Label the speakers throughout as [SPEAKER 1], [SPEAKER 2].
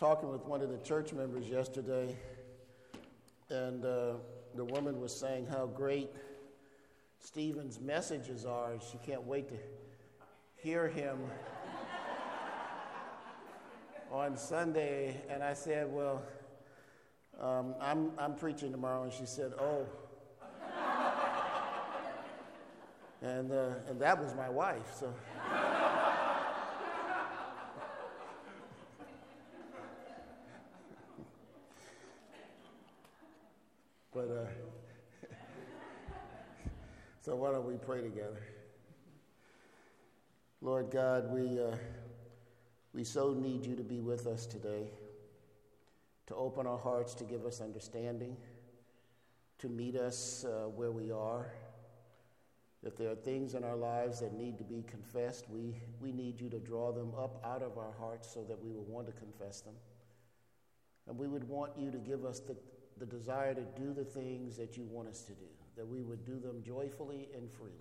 [SPEAKER 1] talking with one of the church members yesterday, and uh, the woman was saying how great Stephen's messages are. She can't wait to hear him on Sunday. And I said, Well, um, I'm, I'm preaching tomorrow. And she said, Oh. and, uh, and that was my wife. So. but uh, pray together? Lord God, we, uh, we so need you to be with us today, to open our hearts, to give us understanding, to meet us uh, where we are. If there are things in our lives that need to be confessed, we, we need you to draw them up out of our hearts so that we will want to confess them. And we would want you to give us the, the desire to do the things that you want us to do, that we would do them joyfully and freely.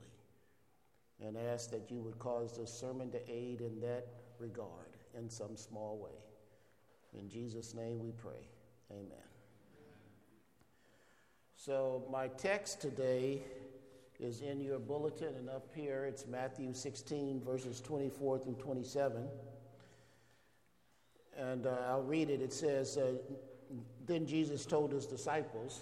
[SPEAKER 1] And ask that you would cause this sermon to aid in that regard in some small way. In Jesus' name we pray. Amen. So, my text today is in your bulletin, and up here it's Matthew 16, verses 24 through 27. And uh, I'll read it. It says, uh, Then Jesus told his disciples,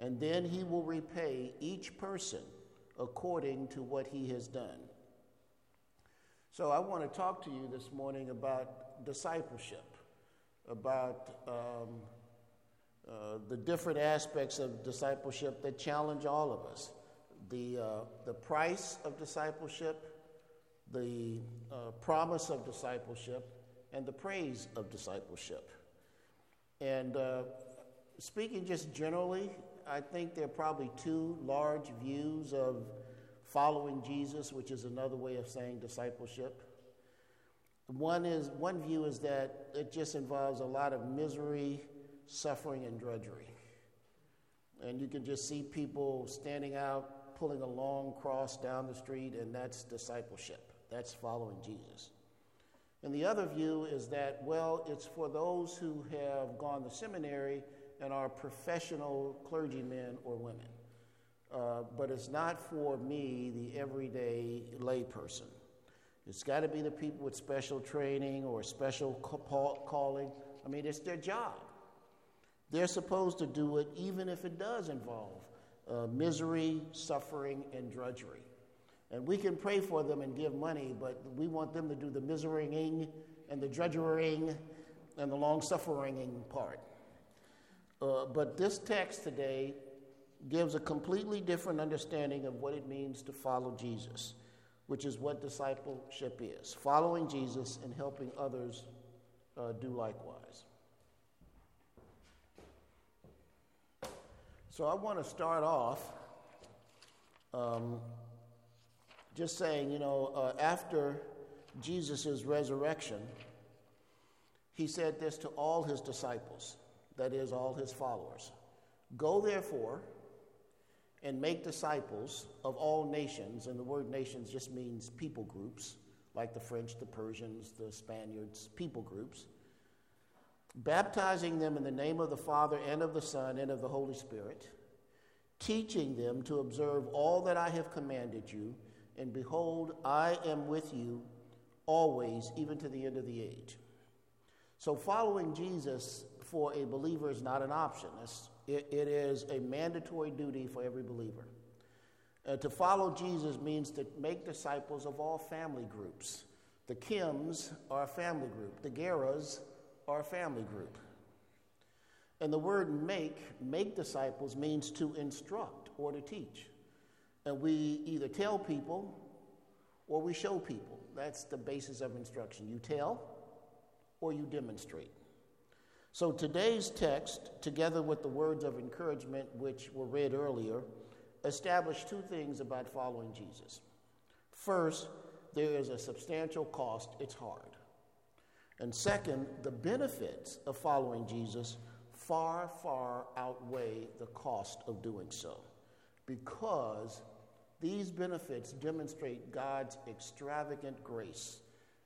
[SPEAKER 1] and then he will repay each person according to what he has done. So I want to talk to you this morning about discipleship, about um, uh, the different aspects of discipleship that challenge all of us. The, uh, the price of discipleship, the uh, promise of discipleship, and the praise of discipleship. And uh, speaking just generally, I think there are probably two large views of following Jesus, which is another way of saying discipleship. One is one view is that it just involves a lot of misery, suffering, and drudgery. And you can just see people standing out, pulling a long cross down the street, and that's discipleship. That's following Jesus. And the other view is that, well, it's for those who have gone to seminary and are professional clergymen or women. Uh, but it's not for me, the everyday layperson. It's got to be the people with special training or special calling. I mean, it's their job. They're supposed to do it even if it does involve uh, misery, suffering, and drudgery. And we can pray for them and give money, but we want them to do the miserying and the drudgering and the long suffering part. Uh, but this text today gives a completely different understanding of what it means to follow Jesus, which is what discipleship is following Jesus and helping others uh, do likewise. So I want to start off um, just saying, you know, uh, after Jesus' resurrection, he said this to all his disciples, that is, all his followers Go therefore and make disciples of all nations. And the word nations just means people groups, like the French, the Persians, the Spaniards, people groups. Baptizing them in the name of the Father and of the Son and of the Holy Spirit, teaching them to observe all that I have commanded you. And behold, I am with you always, even to the end of the age. So, following Jesus for a believer is not an option. It, it is a mandatory duty for every believer. Uh, to follow Jesus means to make disciples of all family groups. The Kims are a family group, the Guerras are a family group. And the word make, make disciples, means to instruct or to teach. And we either tell people or we show people. That's the basis of instruction. You tell or you demonstrate. So today's text, together with the words of encouragement which were read earlier, establish two things about following Jesus. First, there is a substantial cost, it's hard. And second, the benefits of following Jesus far, far outweigh the cost of doing so because these benefits demonstrate God's extravagant grace.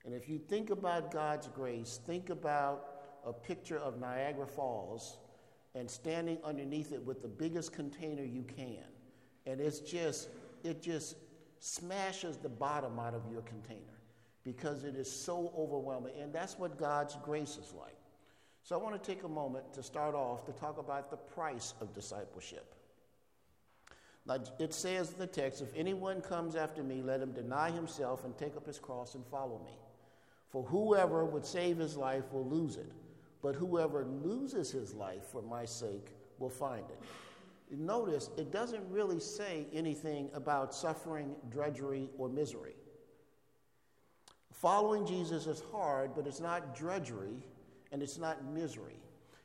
[SPEAKER 1] And if you think about God's grace, think about a picture of Niagara Falls and standing underneath it with the biggest container you can. And it's just, it just smashes the bottom out of your container because it is so overwhelming. And that's what God's grace is like. So I want to take a moment to start off to talk about the price of discipleship. Now, it says in the text, if anyone comes after me, let him deny himself and take up his cross and follow me. For whoever would save his life will lose it, but whoever loses his life for my sake will find it. Notice it doesn't really say anything about suffering, drudgery, or misery. Following Jesus is hard, but it's not drudgery and it's not misery.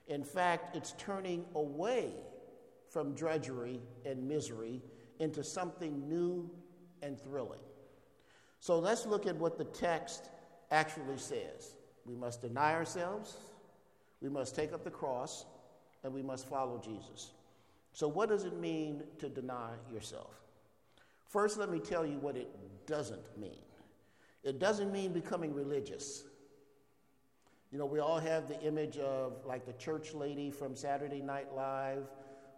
[SPEAKER 1] In fact, it's turning away from drudgery and misery into something new and thrilling. So let's look at what the text actually says. We must deny ourselves, we must take up the cross, and we must follow Jesus. So, what does it mean to deny yourself? First, let me tell you what it doesn't mean. It doesn't mean becoming religious. You know, we all have the image of like the church lady from Saturday Night Live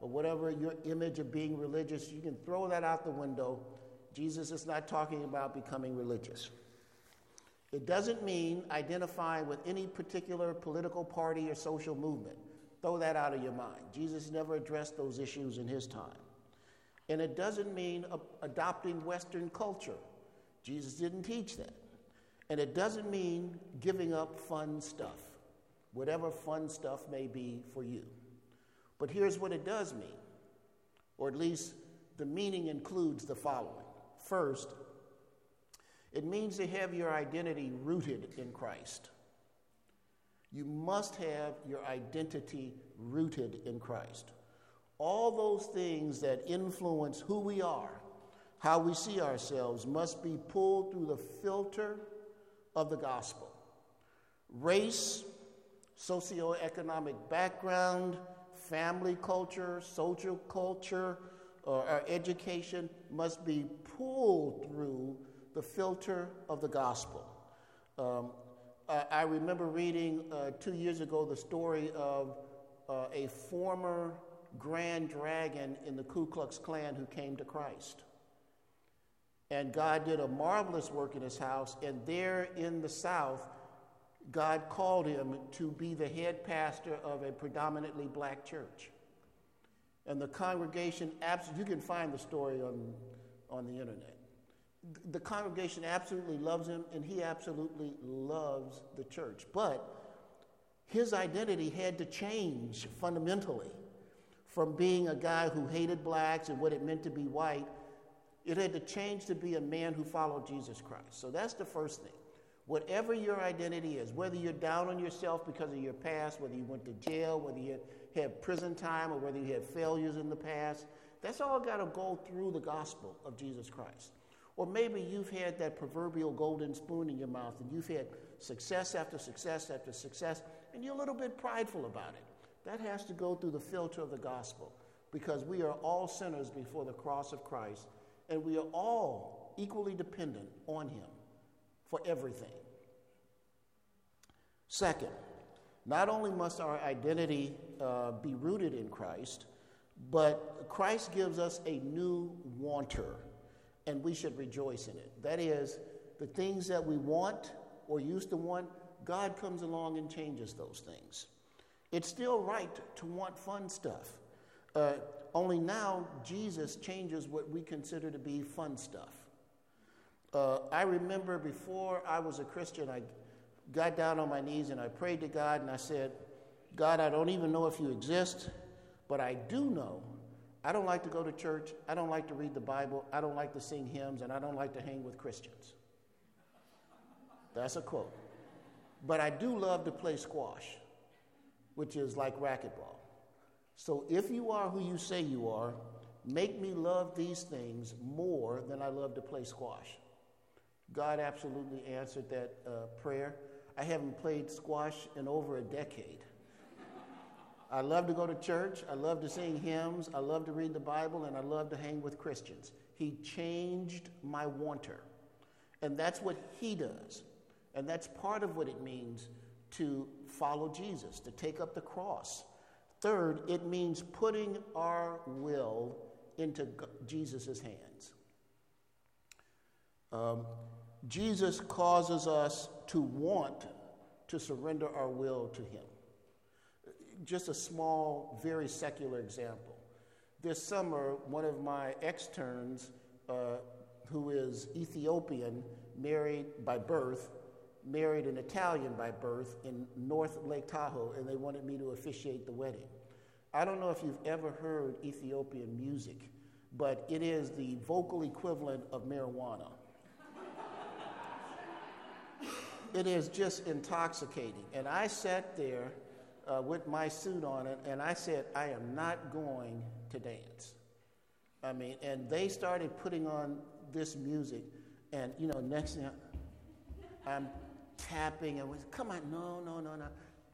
[SPEAKER 1] or whatever your image of being religious, you can throw that out the window. Jesus is not talking about becoming religious. It doesn't mean identifying with any particular political party or social movement. Throw that out of your mind. Jesus never addressed those issues in his time. And it doesn't mean adopting Western culture. Jesus didn't teach that. And it doesn't mean giving up fun stuff, whatever fun stuff may be for you. But here's what it does mean, or at least the meaning includes the following. First, it means to have your identity rooted in Christ. You must have your identity rooted in Christ. All those things that influence who we are, how we see ourselves, must be pulled through the filter of the gospel. Race, socioeconomic background, family culture, social culture, or education must be pulled through the filter of the gospel. Um, I, I, remember reading uh, two years ago the story of uh, a former grand dragon in the Ku Klux Klan who came to Christ. And God did a marvelous work in his house, and there in the South, God called him to be the head pastor of a predominantly black church. And the congregation, you can find the story on, on the internet. The congregation absolutely loves him, and he absolutely loves the church. But his identity had to change fundamentally from being a guy who hated blacks and what it meant to be white. It had to change to be a man who followed Jesus Christ. So that's the first thing. Whatever your identity is, whether you're down on yourself because of your past, whether you went to jail, whether you had prison time, or whether you had failures in the past, that's all got to go through the gospel of Jesus Christ. Or maybe you've had that proverbial golden spoon in your mouth and you've had success after success after success, and you're a little bit prideful about it. That has to go through the filter of the gospel because we are all sinners before the cross of Christ, and we are all equally dependent on Him for everything. Second, not only must our identity uh, be rooted in Christ, but Christ gives us a new wanter, and we should rejoice in it. That is, the things that we want or used to want, God comes along and changes those things. It's still right to want fun stuff. Uh, only now, Jesus changes what we consider to be fun stuff. Uh, I remember before I was a Christian, I got down on my knees and I prayed to God and I said, God, I don't even know if you exist, but I do know I don't like to go to church, I don't like to read the Bible, I don't like to sing hymns, and I don't like to hang with Christians. That's a quote. But I do love to play squash which is like racquetball. So if you are who you say you are, make me love these things more than I love to play squash. God absolutely answered that uh, prayer. I haven't played squash in over a decade. I love to go to church. I love to sing hymns. I love to read the Bible, and I love to hang with Christians. He changed my wanter. And that's what he does. And that's part of what it means to follow Jesus, to take up the cross. Third, it means putting our will into Jesus' hands. Um, Jesus causes us to want to surrender our will to Him. Just a small, very secular example. This summer, one of my externs, uh, who is Ethiopian, married by birth, married an Italian by birth in North Lake Tahoe, and they wanted me to officiate the wedding. I don't know if you've ever heard Ethiopian music, but it is the vocal equivalent of marijuana. it is just intoxicating. And I sat there uh, with my suit on it, and I said, I am not going to dance. I mean, and they started putting on this music, and you know, next thing I'm tapping and was, come on, no, no, no, no.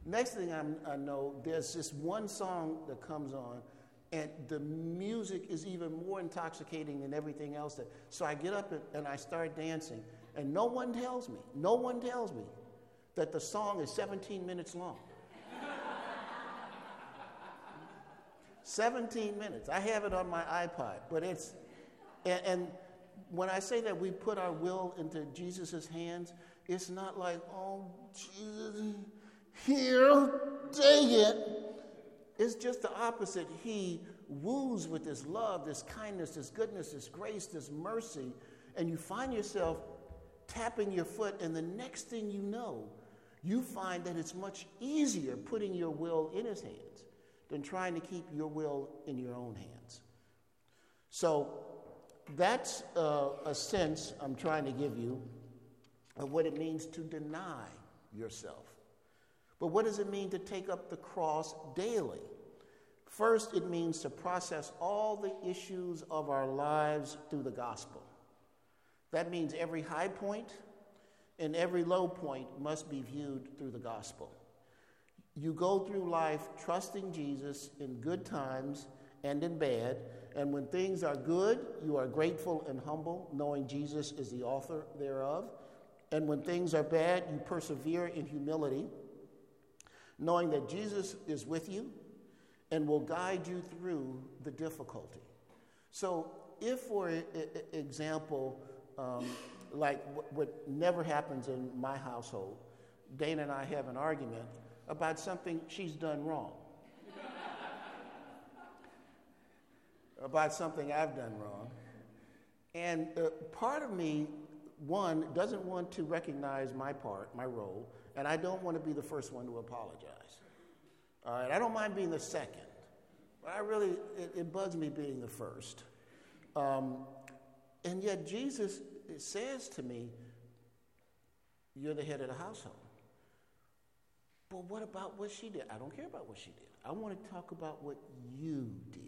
[SPEAKER 1] Next thing I'm, i know, there's this one song that comes on, and the music is even more intoxicating than everything else. That, so I get up and, and I start dancing, and no one tells me, no one tells me that the song is 17 minutes long. 17 minutes. I have it on my iPod, but it's, and, and when I say that we put our will into Jesus' hands, it's not like, oh, Jesus, here, dang it. It's just the opposite. He woos with his love, this kindness, this goodness, this grace, this mercy, and you find yourself tapping your foot, and the next thing you know, you find that it's much easier putting your will in his hands than trying to keep your will in your own hands. So that's uh, a sense I'm trying to give you of what it means to deny yourself. But what does it mean to take up the cross daily? First, it means to process all the issues of our lives through the gospel. That means every high point and every low point must be viewed through the gospel. You go through life trusting Jesus in good times and in bad, and when things are good, you are grateful and humble, knowing Jesus is the author thereof. And when things are bad, you persevere in humility, knowing that Jesus is with you and will guide you through the difficulty. So, if, for example, um, like what never happens in my household, Dana and I have an argument about something she's done wrong, about something I've done wrong. And uh, part of me one, doesn't want to recognize my part, my role, and I don't want to be the first one to apologize. All right, I don't mind being the second, but I really, it, it bugs me being the first. Um, and yet, Jesus says to me, You're the head of the household. But what about what she did? I don't care about what she did. I want to talk about what you did.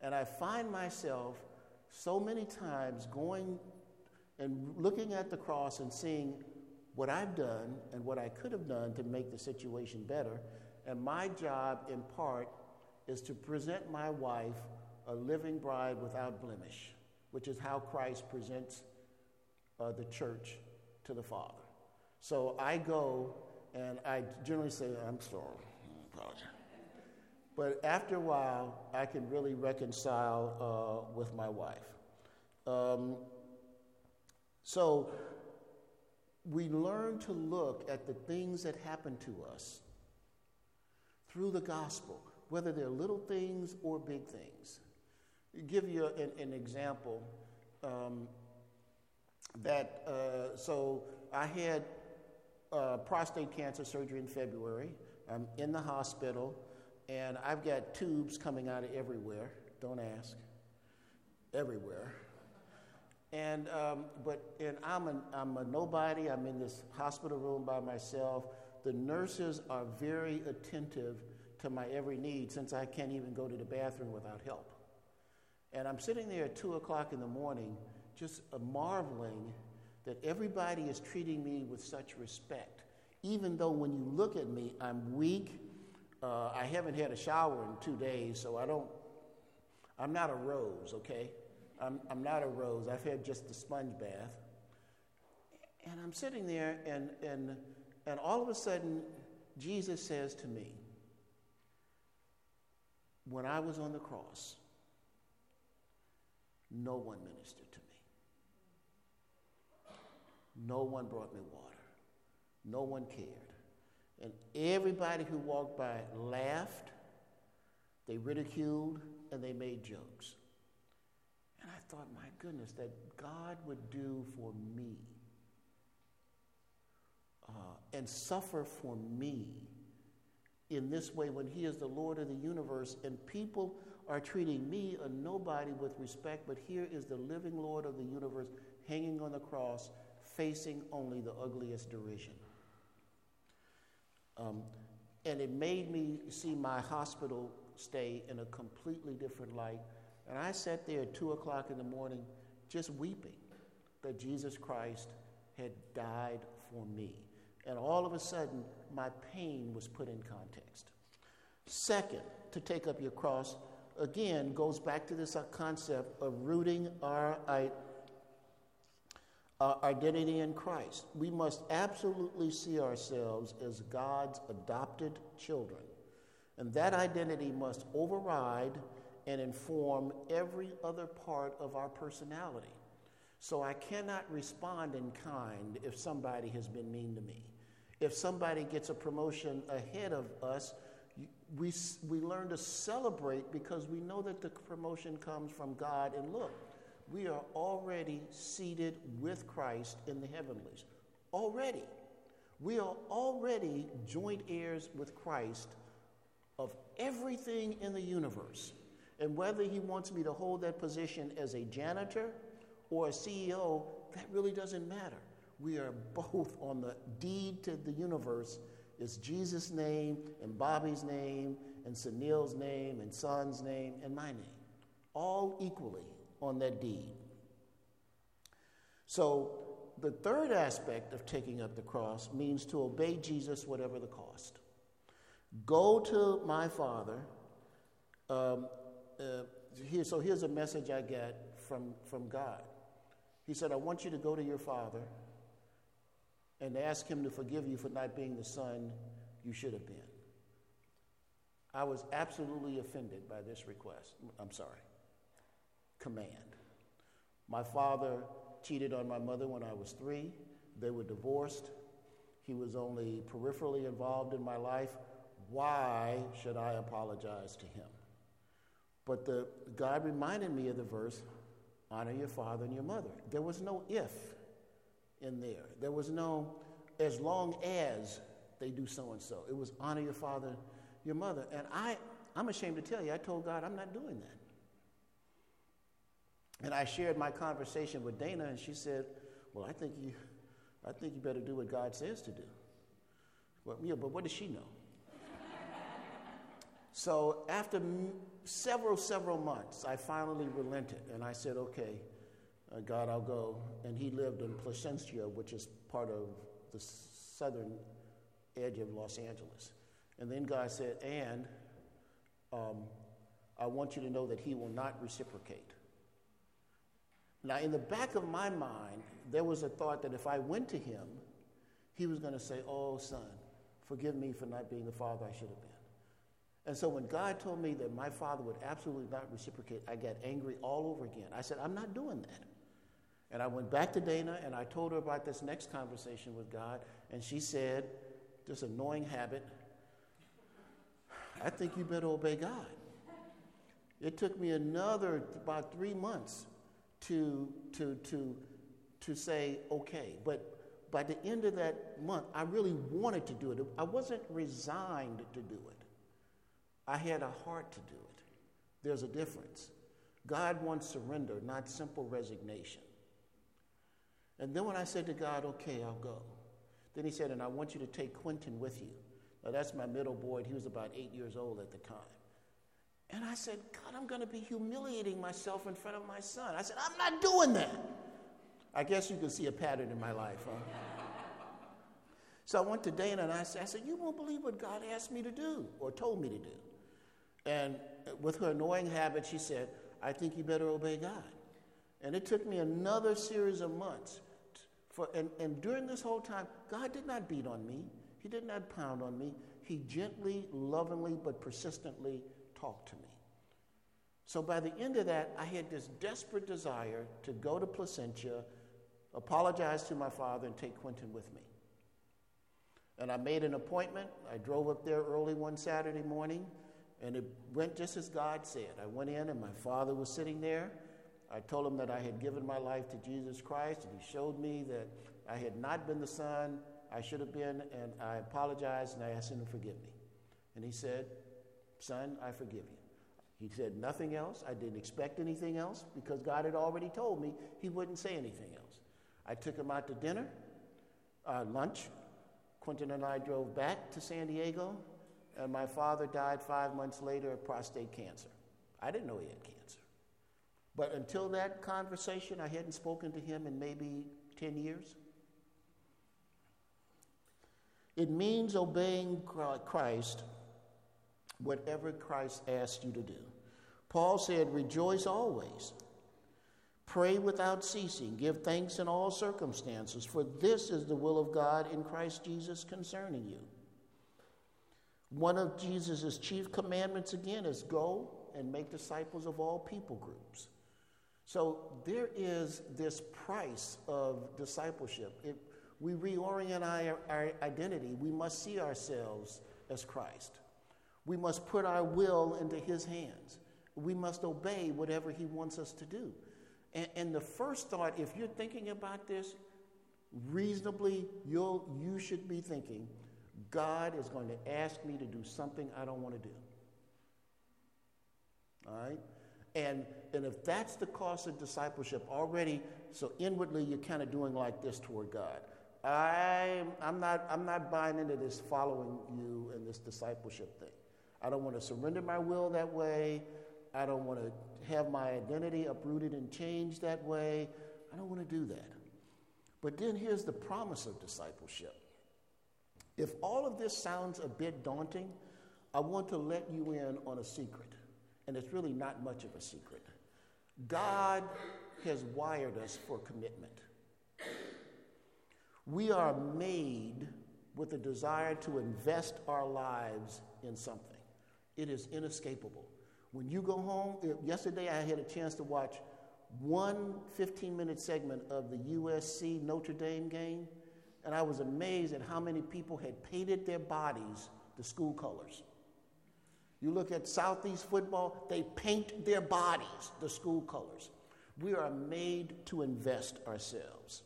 [SPEAKER 1] And I find myself so many times going and looking at the cross and seeing what I've done and what I could have done to make the situation better. And my job, in part, is to present my wife a living bride without blemish, which is how Christ presents uh, the church to the Father. So I go and I generally say, I'm sorry, I apologize. But after a while, I can really reconcile uh, with my wife. Um, so we learn to look at the things that happen to us through the gospel, whether they're little things or big things. I'll give you an, an example um, that uh, so I had uh, prostate cancer surgery in February. I'm in the hospital, and I've got tubes coming out of everywhere. Don't ask. Everywhere. And, um, but, and I'm a, I'm a nobody. I'm in this hospital room by myself. the nurses are very attentive to my every need since I can't even go to the bathroom without help. And I'm sitting there at 2 o'clock in the morning just marveling that everybody is treating me with such respect, even though when you look at me, I'm weak. Uh, I haven't had a shower in two days, so I don't, I'm not a rose, okay? I'm, I'm not a rose. I've had just a sponge bath. And I'm sitting there, and, and, and all of a sudden, Jesus says to me, When I was on the cross, no one ministered to me. No one brought me water. No one cared. And everybody who walked by laughed, they ridiculed, and they made jokes. And I thought, my goodness, that God would do for me uh, and suffer for me in this way when He is the Lord of the universe and people are treating me, a nobody, with respect, but here is the living Lord of the universe hanging on the cross, facing only the ugliest derision. Um, and it made me see my hospital stay in a completely different light. And I sat there at 2 o'clock in the morning just weeping that Jesus Christ had died for me. And all of a sudden, my pain was put in context. Second, to take up your cross, again, goes back to this concept of rooting our, our identity in Christ. We must absolutely see ourselves as God's adopted children. And that identity must override and inform every other part of our personality. So I cannot respond in kind if somebody has been mean to me. If somebody gets a promotion ahead of us, we, we learn to celebrate because we know that the promotion comes from God. And look, we are already seated with Christ in the heavenlies. Already. We are already joint heirs with Christ of everything in the universe. And whether he wants me to hold that position as a janitor or a CEO, that really doesn't matter. We are both on the deed to the universe it's Jesus' name and Bobby's name and Sunil's name and Son's name and my name, all equally on that deed. So, the third aspect of taking up the cross means to obey Jesus whatever the cost. Go to my Father. Um, uh, here, so, here's a message I get from, from God. He said, I want you to go to your Father and ask Him to forgive you for not being the son you should have been. I was absolutely offended by this request. I'm sorry. Command. My father cheated on my mother when I was three. They were divorced. He was only peripherally involved in my life. Why should I apologize to him? But the, God reminded me of the verse honor your father and your mother. There was no if in there. There was no, as long as they do so and so. It was honor your father, your mother. And I, I'm ashamed to tell you, I told God I'm not doing that. And I shared my conversation with Dana, and she said, Well, I think you, I think you better do what God says to do. Well, yeah, but what does she know? so after m- several, several months, I finally relented, and I said, Okay, uh, God, I'll go. And he lived in Placentia, which is part of the southern edge of Los Angeles. And then God said, and um, I want you to know that he will not reciprocate. Now, in the back of my mind, there was a thought that if I went to him, he was going to say, Oh, son, forgive me for not being the father I should have been. And so when God told me that my father would absolutely not reciprocate, I got angry all over again. I said, I'm not doing that. And I went back to Dana and I told her about this next conversation with God, and she said, This annoying habit, I think you better obey God. It took me another about three months to, to, to, to say, okay. But by the end of that month, I really wanted to do it. I wasn't resigned to do it, I had a heart to do it. There's a difference. God wants surrender, not simple resignation. And then when I said to God, okay, I'll go, Then he said, And I want you to take Quentin with you. Now, that's my middle boy. He was about eight years old at the time. And I said, God, I'm going to be humiliating myself in front of my son. I said, I'm not doing that. I guess you can see a pattern in my life, huh? so I went to Dana and I said, I said, You won't believe what God asked me to do or told me to do. And with her annoying habit, she said, I think you better obey God. And it took me another series of months. For, and, and during this whole time, God did not beat on me, He did not pound on me. He gently, lovingly, but persistently talked to me. So by the end of that, I had this desperate desire to go to Placentia, apologize to my father, and take Quentin with me. And I made an appointment. I drove up there early one Saturday morning, and it went just as God said. I went in, and my father was sitting there. I told him that I had given my life to Jesus Christ, and he showed me that I had not been the son I should have been, and I apologized and I asked him to forgive me. And he said, Son, I forgive you. He said nothing else. I didn't expect anything else because God had already told me he wouldn't say anything else. I took him out to dinner, uh, lunch. Quentin and I drove back to San Diego, and my father died five months later of prostate cancer. I didn't know he had cancer. But until that conversation, I hadn't spoken to him in maybe 10 years. It means obeying Christ, whatever Christ asks you to do. Paul said, Rejoice always. Pray without ceasing. Give thanks in all circumstances, for this is the will of God in Christ Jesus concerning you. One of Jesus' chief commandments, again, is go and make disciples of all people groups. So there is this price of discipleship. If we reorient our, our identity. We must see ourselves as Christ. We must put our will into His hands. We must obey whatever He wants us to do. And, and the first thought, if you're thinking about this, reasonably, you'll, you should be thinking, God is going to ask me to do something I don't want to do. All right? And, and if that's the cost of discipleship already, so inwardly you're kind of doing like this toward God. I'm, I'm, not, I'm not buying into this following you and this discipleship thing. I don't want to surrender my will that way. I don't want to have my identity uprooted and changed that way. I don't want to do that. But then here's the promise of discipleship. If all of this sounds a bit daunting, I want to let you in on a secret. And it's really not much of a secret. God has wired us for commitment. We are made with a desire to invest our lives in something. It is inescapable. When you go home, eh, yesterday I had a chance to watch one 15 minute segment of the USC Notre Dame game, and I was amazed at how many people had painted their bodies the school colors. You look at Southeast football, they paint their bodies the school colors. We are made to invest ourselves.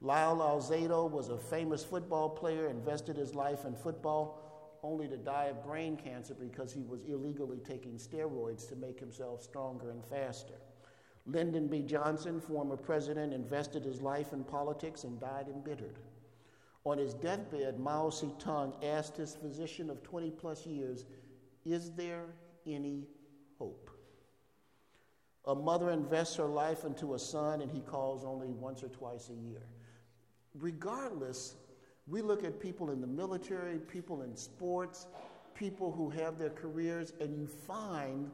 [SPEAKER 1] Lyle Alzado was a famous football player, invested his life in football, only to die of brain cancer because he was illegally taking steroids to make himself stronger and faster. Lyndon B. Johnson, former president, invested his life in politics and died embittered. On his deathbed, Mao Zedong asked his physician of 20 plus years, Is there any hope? A mother invests her life into a son and he calls only once or twice a year regardless, we look at people in the military, people in sports, people who have their careers, and you find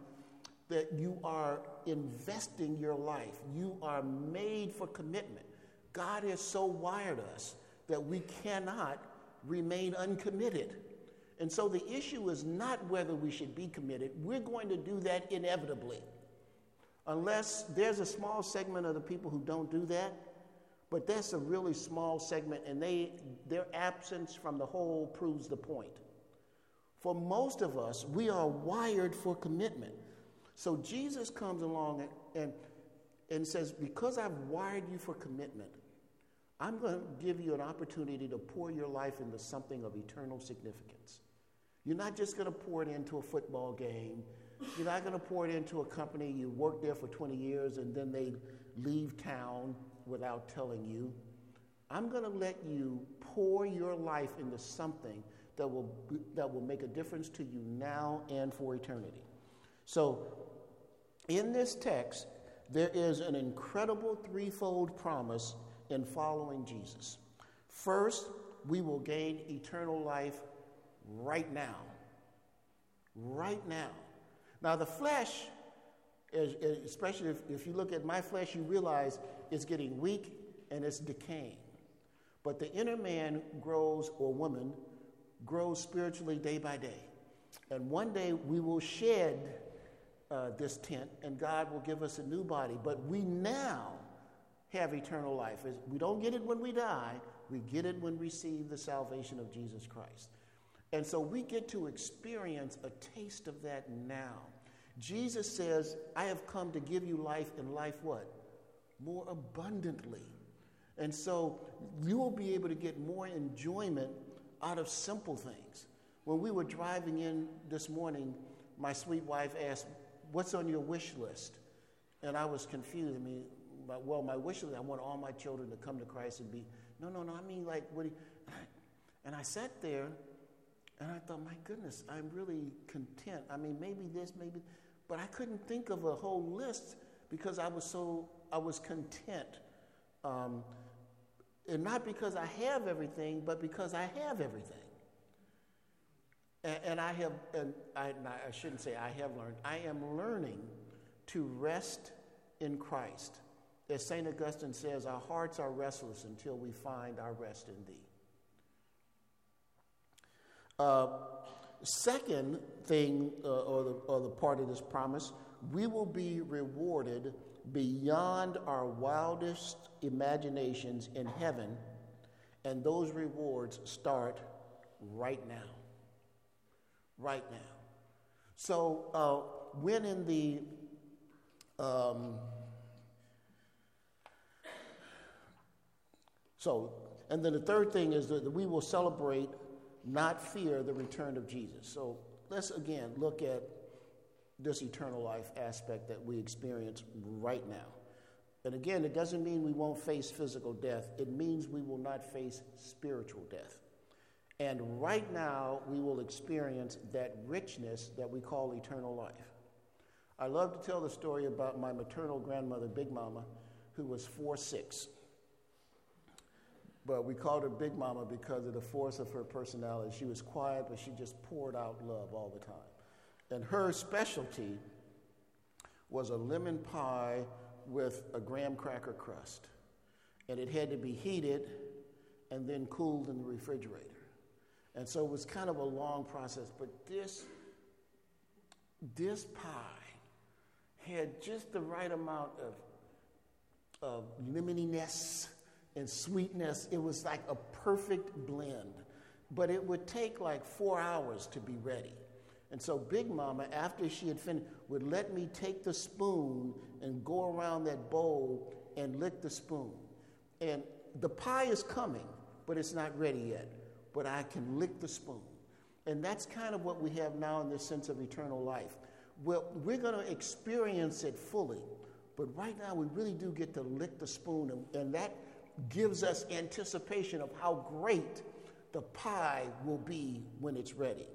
[SPEAKER 1] that you are investing your life. You are made for commitment. God has so wired us that we cannot remain uncommitted. And so the issue is not whether we should be committed. We're going to do that inevitably. Unless there's a small segment of the people who don't do that, but that's a really small segment, and they, their absence from the whole proves the point. For most of us, we are wired for commitment. So Jesus comes along and, and, and says, Because I've wired you for commitment, I'm going to give you an opportunity to pour your life into something of eternal significance. You're not just going to pour it into a football game. You're not going to pour it into a company you work there for 20 years and then they leave town without telling you. I'm going to let you pour your life into something that will, that will make a difference to you now and for eternity. So, in this text, there is an incredible threefold promise in following Jesus. First, we will gain eternal life right now. Right now. Now, the flesh, especially if, if you look at my flesh, you realize it's getting weak and it's decaying. But the inner man grows, or woman, grows spiritually day by day. And one day we will shed uh, this tent and God will give us a new body. But we now have eternal life. We don't get it when we die, we get it when we receive the salvation of Jesus Christ. And so we get to experience a taste of that now. Jesus says, I have come to give you life and life what? More abundantly. And so you will be able to get more enjoyment out of simple things. When we were driving in this morning, my sweet wife asked, What's on your wish list? And I was confused. I mean, well, my wish list, I want all my children to come to Christ and be, no, no, no, I mean, like, what do you, and I sat there and I thought, my goodness, I'm really content. I mean, maybe this, maybe, but I couldn't think of a whole list because I was so, I was content. Um, and not because I have everything, but because I have everything. And, and I have, and I, I shouldn't say I have learned, I am learning to rest in Christ. As St. Augustine says, our hearts are restless until we find our rest in Thee. Uh, second thing, uh, or, the, or the part of this promise, we will be rewarded beyond our wildest imaginations in heaven, and those rewards start right now. Right now. So, uh, when in the um, so, and then the third thing is that we will celebrate, not fear, the return of Jesus. So, let's again look at this eternal life aspect that we experience right now. And again, it doesn't mean we won't face physical death, it means we will not face spiritual death. And right now, we will experience that richness that we call eternal life. I love to tell the story about my maternal grandmother, Big Mama, who was 4 6. But we called her Big Mama because of the force of her personality. She was quiet, but she just poured out love all the time. And her specialty was a lemon pie with a graham cracker crust. And it had to be heated and then cooled in the refrigerator. And so it was kind of a long process, but this, this pie had just the right amount of, of lemoniness and sweetness. It was like a perfect blend. But it would take like four hours to be ready. And so Big Mama, after she had finished, would let me take the spoon and go around that bowl and lick the spoon. And the pie is coming, but it's not ready yet. But I can lick the spoon. And that's kind of what we have now in this sense of eternal life. Well, we're going to experience it fully. But right now, we really do get to lick the spoon, and, and that gives us anticipation of how great the pie will be when it's ready.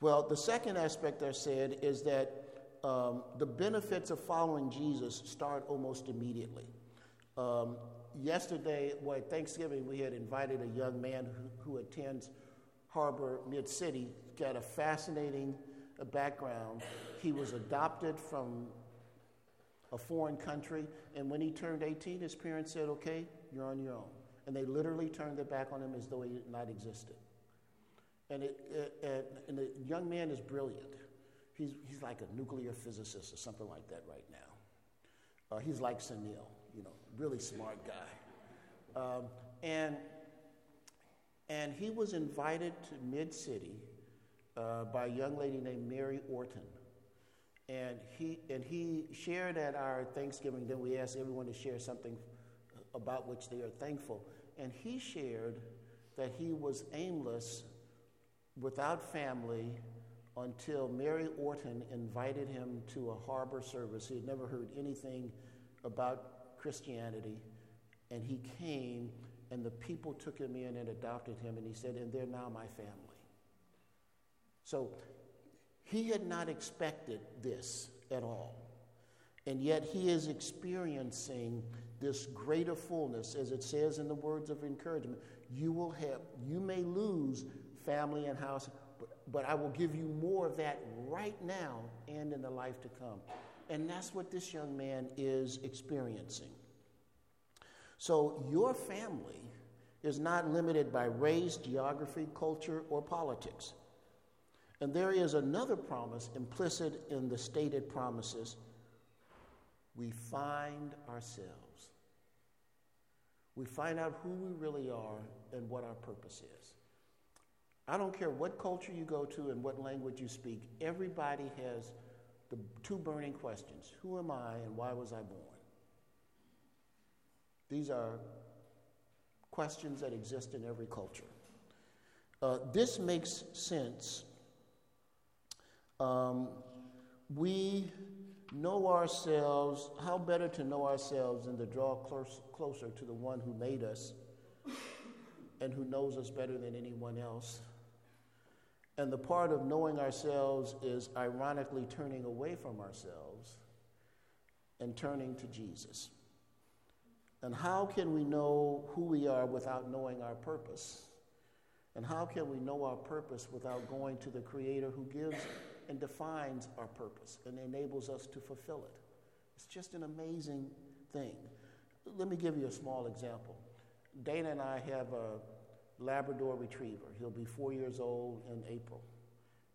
[SPEAKER 1] Well, the second aspect I said is that um, the benefits of following Jesus start almost immediately. Um, yesterday, well, Thanksgiving, we had invited a young man who, who attends Harbor Mid City, got a fascinating uh, background. He was adopted from a foreign country, and when he turned 18, his parents said, Okay, you're on your own. And they literally turned their back on him as though he had not existed. And, it, it, and the young man is brilliant. He's, he's like a nuclear physicist or something like that right now. Uh, he's like Sunil, you know, really smart guy. Um, and, and he was invited to Mid City uh, by a young lady named Mary Orton. And he, and he shared at our Thanksgiving, then we asked everyone to share something about which they are thankful. And he shared that he was aimless without family until Mary Orton invited him to a harbor service. He had never heard anything about Christianity. and he came, and the people took him in and adopted him, and he said, And they're now my family. So he had not expected this at all. And yet he is experiencing this greater fullness, as it says in the words of encouragement. You will have, you may lose family and house, but, but I will give you more of that right now and in the life to come. And that's what this young man is experiencing. So your family is not limited by race, geography, culture, or politics. And there is another promise implicit in the stated promises. We find ourselves. We find out who we really are and what our purpose is. I don't care what culture you go to and what language you speak, everybody has the two burning questions Who am I and why was I born? These are questions that exist in every culture. Uh, this makes sense um, we know ourselves, how better to know ourselves than to draw close, closer to the one who made us and who knows us better than anyone else. And the part of knowing ourselves is ironically turning away from ourselves and turning to Jesus. And how can we know who we are without knowing our purpose? And how can we know our purpose without going to the Creator who gives and defines our purpose and enables us to fulfill it. It's just an amazing thing. Let me give you a small example. Dana and I have a Labrador retriever. He'll be four years old in April.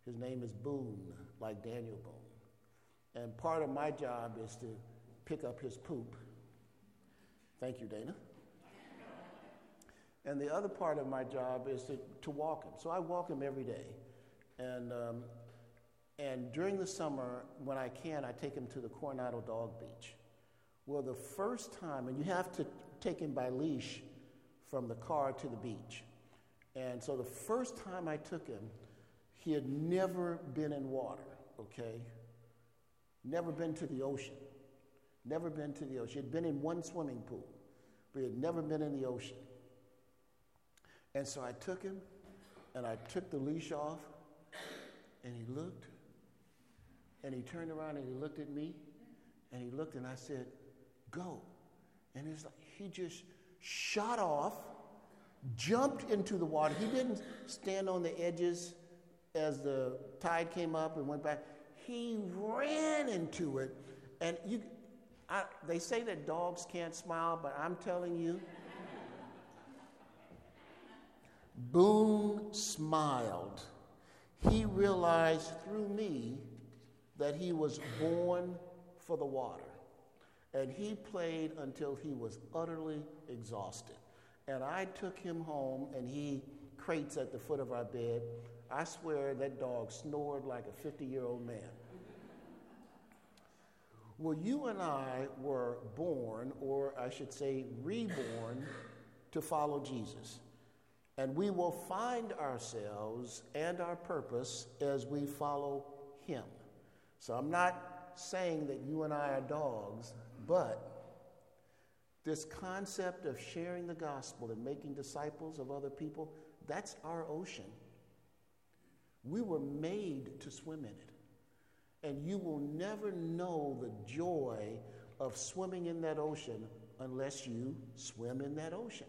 [SPEAKER 1] His name is Boone, like Daniel Boone. And part of my job is to pick up his poop. Thank you, Dana. And the other part of my job is to, to walk him. So I walk him every day. And um, and during the summer, when I can, I take him to the Coronado Dog Beach. Well, the first time, and you have to take him by leash from the car to the beach. And so the first time I took him, he had never been in water, okay? Never been to the ocean. Never been to the ocean. He had been in one swimming pool, but he had never been in the ocean. And so I took him, and I took the leash off, and he looked, and he turned around and he looked at me and he looked and I said, Go. And it's like he just shot off, jumped into the water. He didn't stand on the edges as the tide came up and went back. He ran into it. And you, I, they say that dogs can't smile, but I'm telling you, Boone smiled. He realized through me that he was born for the water. And he played until he was utterly exhausted. And I took him home, and he crates at the foot of our bed. I swear that dog snored like a 50 year old man. Well, you and I were born, or I should say, reborn, to follow Jesus. And we will find ourselves and our purpose as we follow him. So I'm not saying that you and I are dogs, but this concept of sharing the gospel and making disciples of other people, that's our ocean. We were made to swim in it. And you will never know the joy of swimming in that ocean unless you swim in that ocean.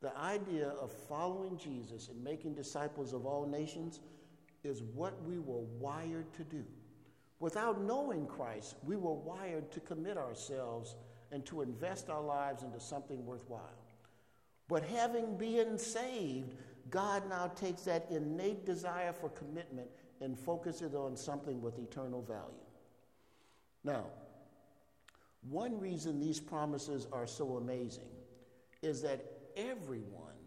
[SPEAKER 1] The idea of following Jesus and making disciples of all nations is what we were wired to do. Without knowing Christ, we were wired to commit ourselves and to invest our lives into something worthwhile. But having been saved, God now takes that innate desire for commitment and focuses on something with eternal value. Now, one reason these promises are so amazing is that everyone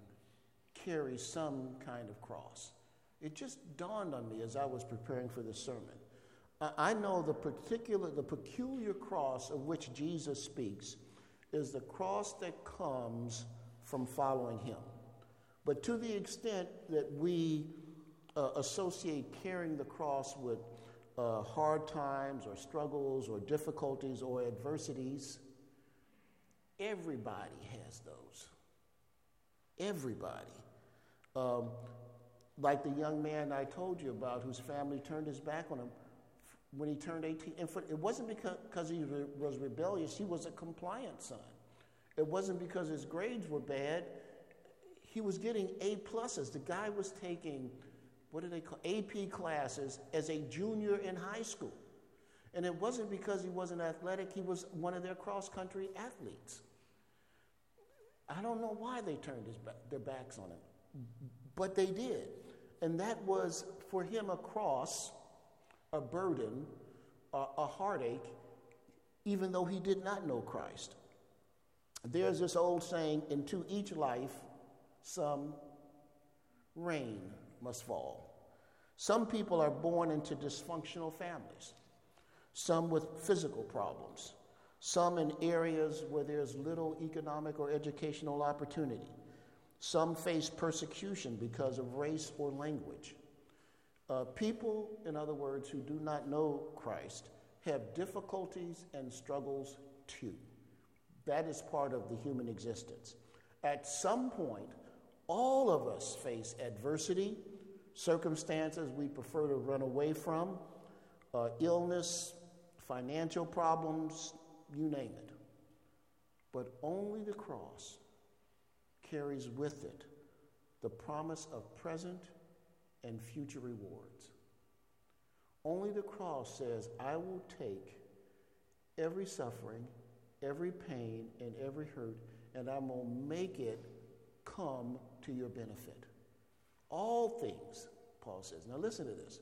[SPEAKER 1] carries some kind of cross. It just dawned on me as I was preparing for this sermon. I know the particular, the peculiar cross of which Jesus speaks is the cross that comes from following him. But to the extent that we uh, associate carrying the cross with uh, hard times or struggles or difficulties or adversities, Everybody has those. Everybody. Um, like the young man I told you about whose family turned his back on him when he turned 18. And for, it wasn't because he was rebellious, he was a compliant son. It wasn't because his grades were bad. He was getting A pluses. The guy was taking, what do they call AP classes as a junior in high school. And it wasn't because he wasn't athletic, he was one of their cross country athletes. I don't know why they turned back, their backs on him, but they did. And that was for him a cross, a burden, a, a heartache, even though he did not know Christ. There's this old saying into each life, some rain must fall. Some people are born into dysfunctional families, some with physical problems, some in areas where there's little economic or educational opportunity. Some face persecution because of race or language. Uh, people, in other words, who do not know Christ have difficulties and struggles too. That is part of the human existence. At some point, all of us face adversity, circumstances we prefer to run away from, uh, illness, financial problems, you name it. But only the cross carries with it the promise of present and future rewards. Only the cross says, I will take every suffering, every pain, and every hurt, and I'm going to make it come to your benefit. All things, Paul says. Now listen to this.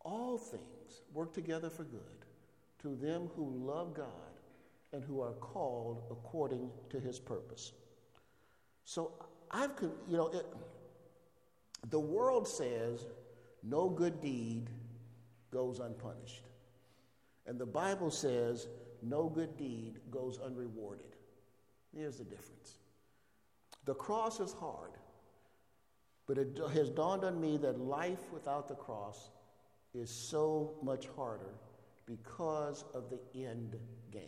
[SPEAKER 1] All things work together for good to them who love God and who are called according to his purpose. So I've, you know, it, the world says no good deed goes unpunished. And the Bible says no good deed goes unrewarded. Here's the difference. The cross is hard, but it has dawned on me that life without the cross is so much harder because of the end game.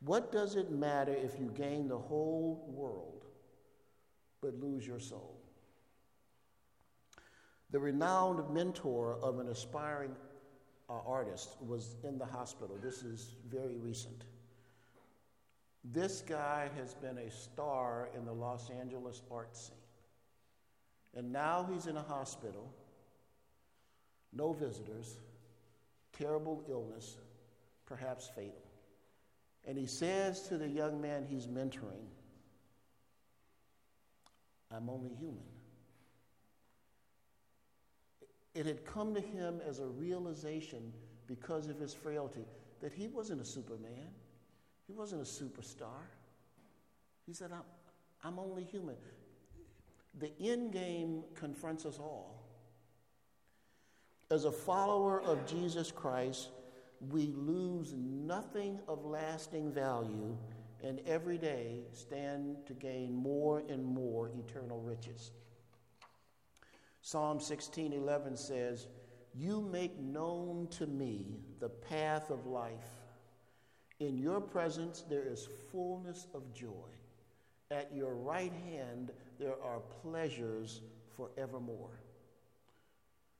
[SPEAKER 1] What does it matter if you gain the whole world but lose your soul? The renowned mentor of an aspiring uh, artist was in the hospital. This is very recent. This guy has been a star in the Los Angeles art scene. And now he's in a hospital, no visitors, terrible illness, perhaps fatal. And he says to the young man he's mentoring, I'm only human. It had come to him as a realization because of his frailty that he wasn't a superman, he wasn't a superstar. He said, I'm, I'm only human. The end game confronts us all. As a follower of Jesus Christ, we lose nothing of lasting value and every day stand to gain more and more eternal riches. Psalm 16:11 says, "You make known to me the path of life. In your presence there is fullness of joy. At your right hand there are pleasures forevermore."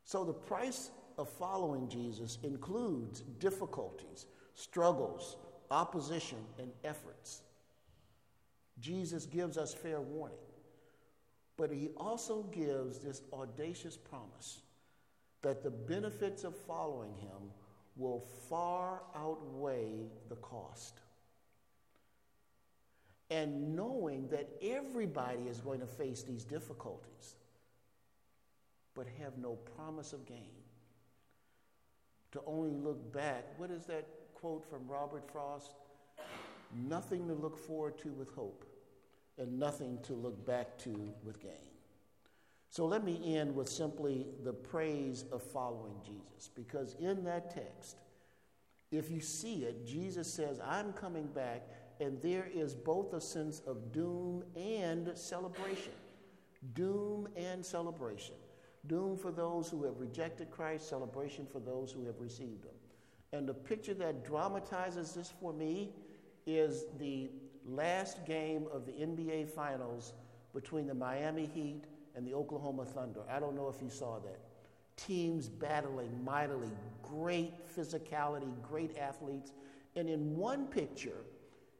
[SPEAKER 1] So the price of following Jesus includes difficulties, struggles, opposition, and efforts. Jesus gives us fair warning, but he also gives this audacious promise that the benefits of following him will far outweigh the cost. And knowing that everybody is going to face these difficulties, but have no promise of gain. To only look back, what is that quote from Robert Frost? Nothing to look forward to with hope, and nothing to look back to with gain. So let me end with simply the praise of following Jesus, because in that text, if you see it, Jesus says, I'm coming back, and there is both a sense of doom and celebration. Doom and celebration. Doom for those who have rejected Christ, celebration for those who have received Him. And the picture that dramatizes this for me is the last game of the NBA Finals between the Miami Heat and the Oklahoma Thunder. I don't know if you saw that. Teams battling mightily, great physicality, great athletes. And in one picture,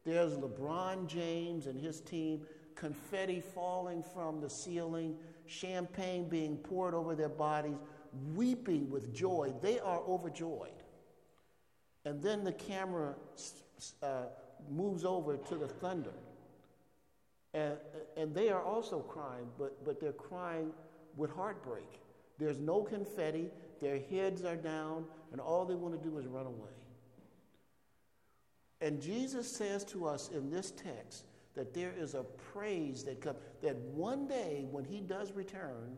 [SPEAKER 1] there's LeBron James and his team, confetti falling from the ceiling, champagne being poured over their bodies, weeping with joy. They are overjoyed. And then the camera uh, moves over to the thunder. And, and they are also crying, but, but they're crying with heartbreak. There's no confetti, their heads are down, and all they want to do is run away. And Jesus says to us in this text that there is a praise that comes, that one day when he does return,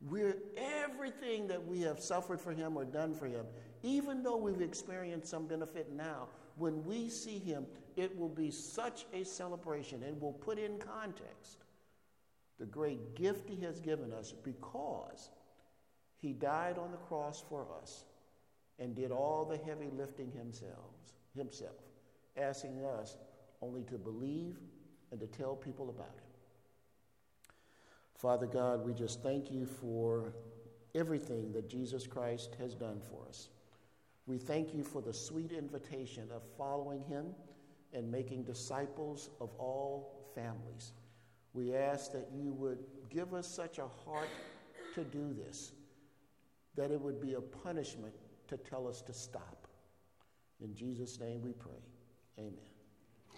[SPEAKER 1] we're everything that we have suffered for him or done for him, even though we've experienced some benefit now, when we see him, it will be such a celebration and will put in context the great gift he has given us because he died on the cross for us and did all the heavy lifting himself, himself, asking us only to believe and to tell people about him. Father God, we just thank you for everything that Jesus Christ has done for us. We thank you for the sweet invitation of following him and making disciples of all families. We ask that you would give us such a heart to do this, that it would be a punishment to tell us to stop. In Jesus' name we pray. Amen.